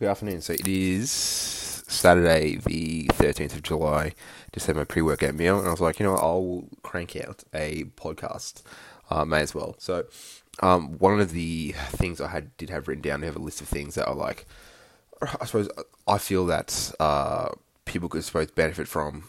Good afternoon. So it is Saturday, the 13th of July. Just had my pre workout meal, and I was like, you know what, I'll crank out a podcast. Uh, may as well. So, um, one of the things I had did have written down, I have a list of things that are like, I suppose I feel that uh, people could suppose benefit from,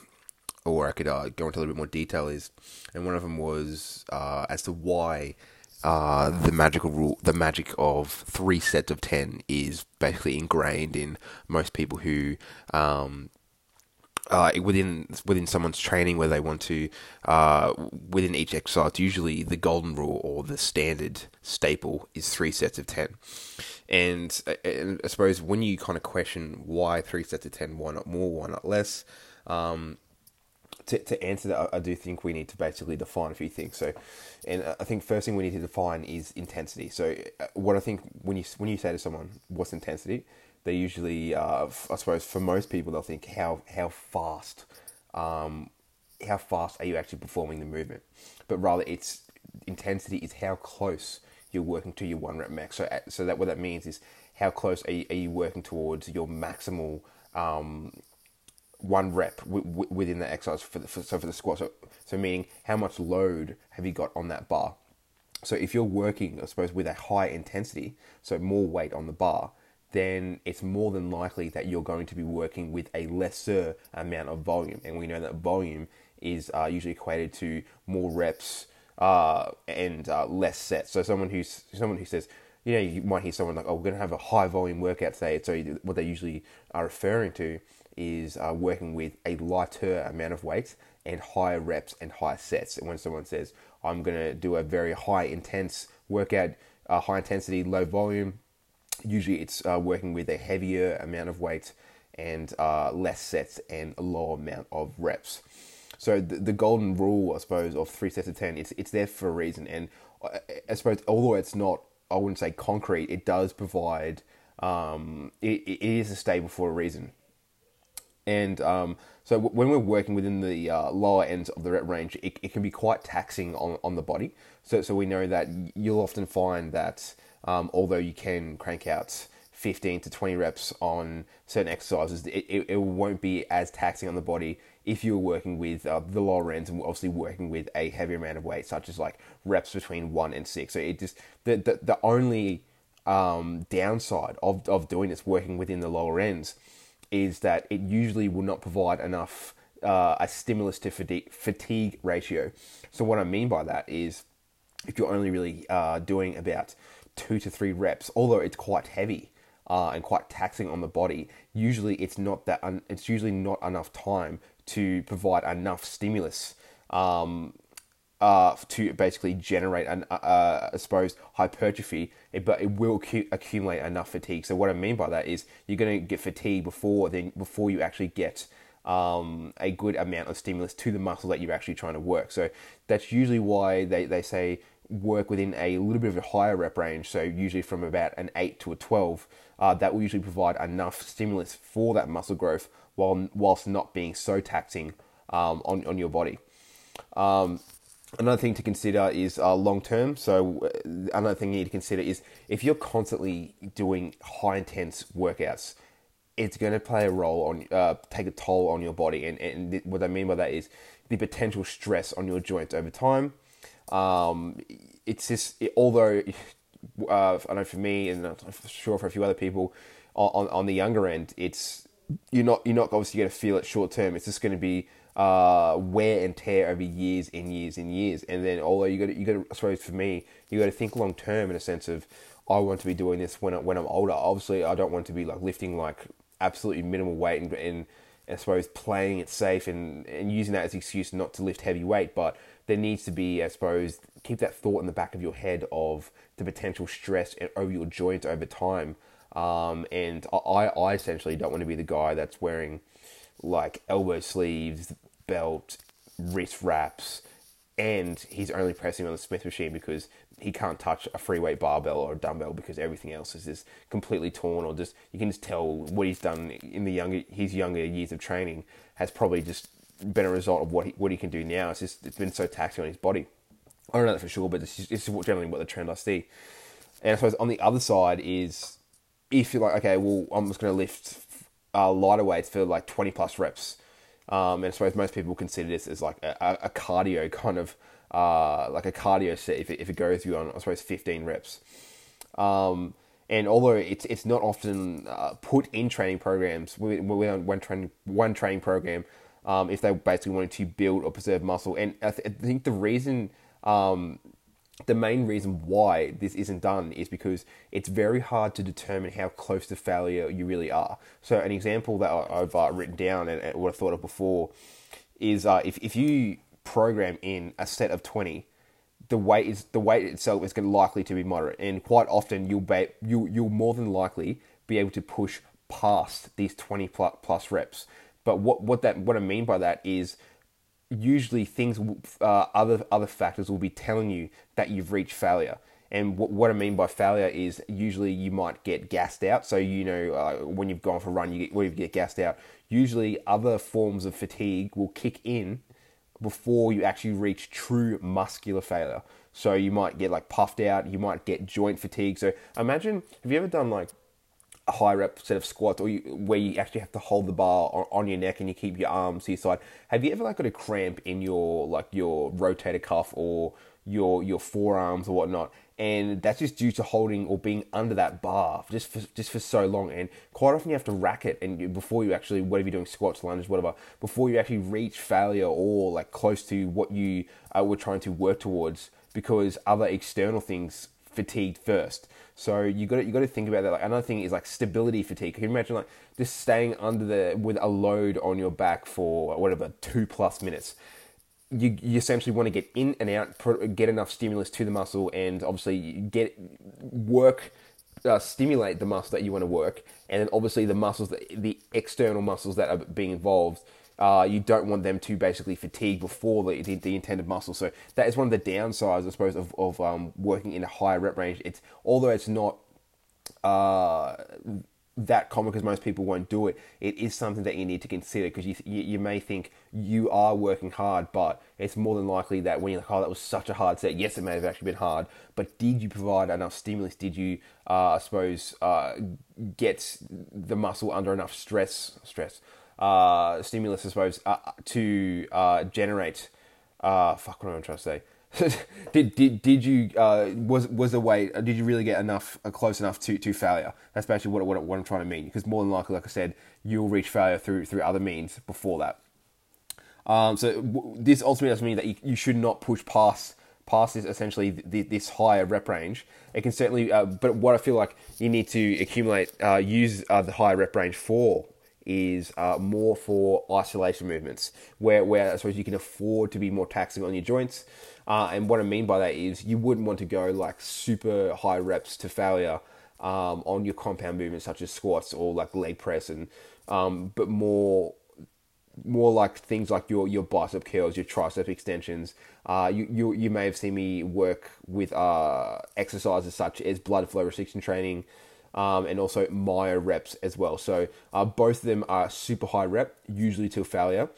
or I could uh, go into a little bit more detail. Is and one of them was uh, as to why uh, the magical rule, the magic of three sets of ten is basically ingrained in most people who, um, uh, within within someone's training, where they want to, uh, within each exercise, usually the golden rule or the standard staple is three sets of ten. And, and I suppose when you kind of question why three sets of ten, why not more, why not less, um, to, to answer that, I, do think we need to basically define a few things. So, and I think first thing we need to define is intensity. So, uh, what I think when you when you say to someone, "What's intensity?" they usually, uh, I suppose, for most people, they'll think how how fast, um, how fast are you actually performing the movement? But rather, it's intensity is how close you're working to your one rep max. So, so that what that means is how close are you, are you working towards your maximal um, one rep w- w- within the exercise for the, for, so for the squat. So, so meaning how much load have you got on that bar? So if you're working, I suppose, with a high intensity, so more weight on the bar, then it's more than likely that you're going to be working with a lesser amount of volume. And we know that volume is uh, usually equated to more reps uh, and uh, less sets. So someone who's someone who says, you know, you might hear someone like, "Oh, we're going to have a high volume workout today." So what they usually are referring to is uh, working with a lighter amount of weight and higher reps and higher sets. And when someone says, I'm going to do a very high intense workout, uh, high intensity, low volume, usually it's uh, working with a heavier amount of weight and uh, less sets and a lower amount of reps. So the, the, golden rule, I suppose, of three sets of ten, it's it's there for a reason. And uh, I suppose, although it's not, I wouldn't say concrete, it does provide. Um, it, it is a stable for a reason. And um, so when we're working within the uh, lower ends of the rep range, it, it can be quite taxing on, on the body. So, so we know that you'll often find that um, although you can crank out 15 to 20 reps on certain exercises, it, it, it won't be as taxing on the body if you're working with uh, the lower ends and obviously working with a heavier amount of weight, such as like reps between one and six. So it just the the, the only um, downside of, of doing this working within the lower ends is that it usually will not provide enough uh, a stimulus to fatigue, ratio. So what I mean by that is if you're only really uh, doing about two to three reps, although it's quite heavy uh, and quite taxing on the body, usually it's not that un- it's usually not enough time to provide enough stimulus um, uh, to basically generate an, uh, uh, I suppose, hypertrophy, but it will cu- accumulate enough fatigue. So what I mean by that is you're going to get fatigue before then before you actually get um, a good amount of stimulus to the muscle that you're actually trying to work. So that's usually why they, they say work within a little bit of a higher rep range. So usually from about an eight to a twelve, uh, that will usually provide enough stimulus for that muscle growth while whilst not being so taxing um, on on your body. Um, Another thing to consider is uh, long term. So, uh, another thing you need to consider is if you're constantly doing high intense workouts, it's going to play a role on, uh, take a toll on your body. And, and th- what I mean by that is the potential stress on your joints over time. Um, it's just, it, although, uh, I know for me and I'm sure for a few other people on, on the younger end, it's, you're not, you're not obviously going to feel it short term. It's just going to be, uh, wear and tear over years and years and years. And then, although you got you got I suppose for me, you got to think long term in a sense of, I want to be doing this when I, when I'm older. Obviously, I don't want to be like lifting like absolutely minimal weight and, and, and I suppose playing it safe and, and using that as an excuse not to lift heavy weight. But there needs to be, I suppose, keep that thought in the back of your head of the potential stress over your joints over time. Um, and I, I essentially don't want to be the guy that's wearing like elbow sleeves, belt, wrist wraps, and he's only pressing on the Smith machine because he can't touch a free weight barbell or a dumbbell because everything else is just completely torn or just you can just tell what he's done in the younger his younger years of training has probably just been a result of what he what he can do now. It's just it's been so taxing on his body. I don't know that for sure, but it's, just, it's generally what the trend I see. And I suppose on the other side is if you're like, okay, well, I'm just going to lift uh, lighter weights for like 20 plus reps. Um, and I suppose most people consider this as like a, a cardio kind of, uh, like a cardio set if it, if it goes on, I suppose, 15 reps. Um, and although it's it's not often uh, put in training programs, we, we on one training one training program, um, if they basically wanted to build or preserve muscle, and I, th- I think the reason, um, the main reason why this isn't done is because it's very hard to determine how close to failure you really are. So an example that I've uh, written down and, and, what I thought of before is uh, if if you program in a set of twenty the weight is the weight itself is likely to be moderate, and quite often you'll be you you'll more than likely be able to push past these twenty plus, plus reps. But what what that what I mean by that is usually things uh, other other factors will be telling you that you've reached failure. And what, what I mean by failure is usually you might get gassed out. So you know uh, when you've gone for a run, you get, when you get gassed out. Usually other forms of fatigue will kick in before you actually reach true muscular failure. So you might get like puffed out, you might get joint fatigue. So imagine, have you ever done like a high rep set of squats or you, where you actually have to hold the bar on, on, your neck and you keep your arms to your side? Have you ever like got a cramp in your like your rotator cuff or your your forearms or whatnot and that's just due to holding or being under that bar just for just for so long. And quite often you have to rack it, and you, before you actually whatever you're doing, squats, lunges, whatever, before you actually reach failure or like close to what you uh, were trying to work towards, because other external things fatigued first. So you got you got to think about that. Like another thing is like stability fatigue. Can you imagine like just staying under the with a load on your back for whatever two plus minutes? you, you essentially want to get in and out, get enough stimulus to the muscle, and obviously get work, uh, stimulate the muscle that you want to work, and then obviously the muscles, that, the external muscles that are being involved, uh, you don't want them to basically fatigue before the, the, the, intended muscle. So that is one of the downsides, I suppose, of, of um, working in a higher rep range. It's although it's not uh, that common because most people won't do it, it is something that you need to consider because you, you, you may think you are working hard, but it's more than likely that when you're like, oh, that was such a hard set. Yes, it may have actually been hard, but did you provide enough stimulus? Did you, uh, I suppose, uh, get the muscle under enough stress, stress, uh, stimulus, I suppose, uh, to uh, generate? Uh, fuck, what am I trying to say? did did did you uh, was was the way? Did you really get enough uh, close enough to, to failure? That's basically what, what what I'm trying to mean. Because more than likely, like I said, you'll reach failure through through other means before that. Um, so w- this ultimately does mean that you, you should not push past past this essentially th- this higher rep range. It can certainly, uh, but what I feel like you need to accumulate, uh, use uh, the higher rep range for is uh, more for isolation movements, where where I suppose you can afford to be more taxing on your joints. Uh, and what I mean by that is you wouldn't want to go like super high reps to failure um, on your compound movements such as squats or like leg press, and um, but more more like things like your your bicep curls, your tricep extensions. Uh, you, you you may have seen me work with uh, exercises such as blood flow restriction training, um, and also myo reps as well. So uh, both of them are super high rep, usually to failure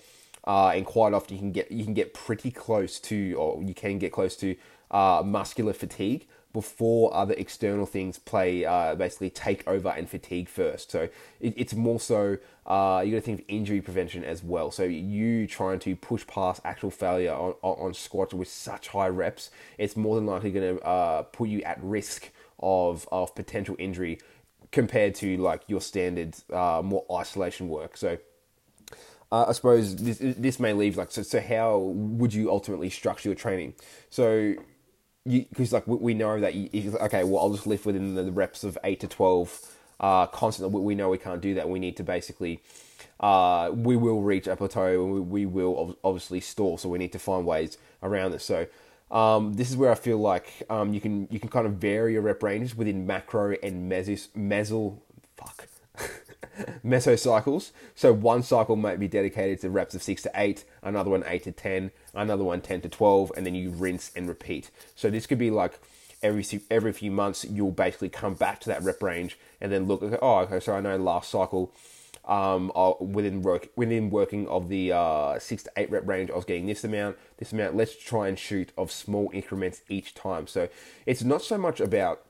uh, and quite often you can get you can get pretty close to, or you can get close to uh, muscular fatigue before other external things play uh, basically take over and fatigue first. So it, it's more so uh, you got to think of injury prevention as well. So you trying to push past actual failure on, on squats with such high reps, it's more than likely going to uh, put you at risk of of potential injury compared to like your standard uh, more isolation work. So uh, I suppose this this may leave like so. So how would you ultimately structure your training? So because like we know that you, you, okay, well I'll just lift within the reps of eight to twelve uh, constantly. We know we can't do that. We need to basically uh, we will reach a plateau and we, we will obviously stall. So we need to find ways around this. So. Um, this is where I feel like um, you can you can kind of vary your rep ranges within macro and mesos, mesol fuck mesocycles. So one cycle might be dedicated to reps of 6 to 8, another one 8 to 10, another one 10 to 12, and then you rinse and repeat. So this could be like every every few months you'll basically come back to that rep range and then look, oh, okay, so I know last cycle um, within work within working of the uh, six to eight rep range, I was getting this amount, this amount. Let's try and shoot of small increments each time. So it's not so much about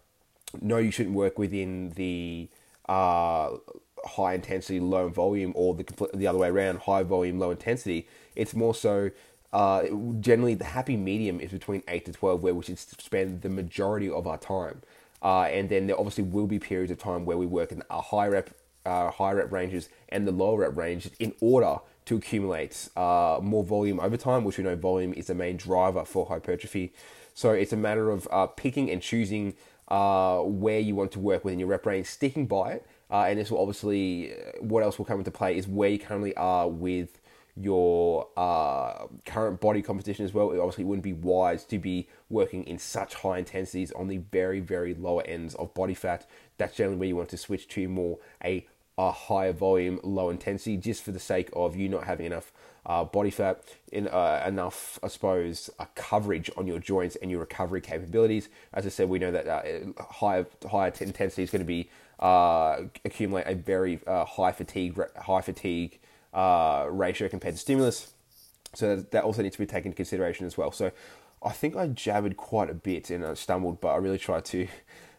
no, you shouldn't work within the uh, high intensity, low volume, or the the other way around, high volume, low intensity. It's more so. Uh, generally, the happy medium is between eight to twelve, where we should spend the majority of our time. Uh, and then there obviously will be periods of time where we work in a high rep, uh, high rep ranges and the lower rep ranges in order to accumulate uh, more volume over time, which we know volume is the main driver for hypertrophy. So it's a matter of uh, picking and choosing uh, where you want to work within your rep range, sticking by it, uh, and this will obviously, what else will come into play is where you currently are with your uh, current body composition as well. It obviously wouldn't be wise to be working in such high intensities on the very, very lower ends of body fat. That's generally where you want to switch to more a, a higher volume, low intensity, just for the sake of you not having enough uh, body fat, in uh, enough, I suppose, uh, coverage on your joints and your recovery capabilities. As I said, we know that uh, higher higher intensity is going to be uh, accumulate a very uh, high fatigue high fatigue uh, ratio compared to stimulus. So that also needs to be taken into consideration as well. So I think I jabbered quite a bit and I stumbled, but I really tried to.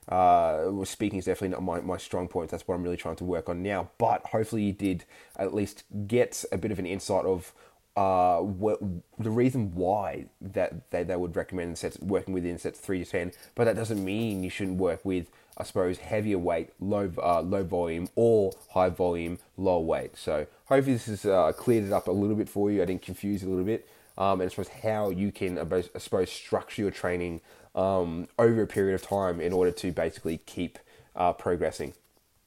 Uh, speaking is definitely not my, my strong point. That's what I'm really trying to work on now. But hopefully, you did at least get a bit of an insight of uh, what, the reason why that they, they would recommend sets working within sets three to ten. But that doesn't mean you shouldn't work with I suppose, heavier weight, low uh, low volume, or high volume, low weight. So hopefully this has uh, cleared it up a little bit for you. I didn't confuse you a little bit. Um, and I suppose how you can, I suppose, structure your training um, over a period of time in order to basically keep uh, progressing.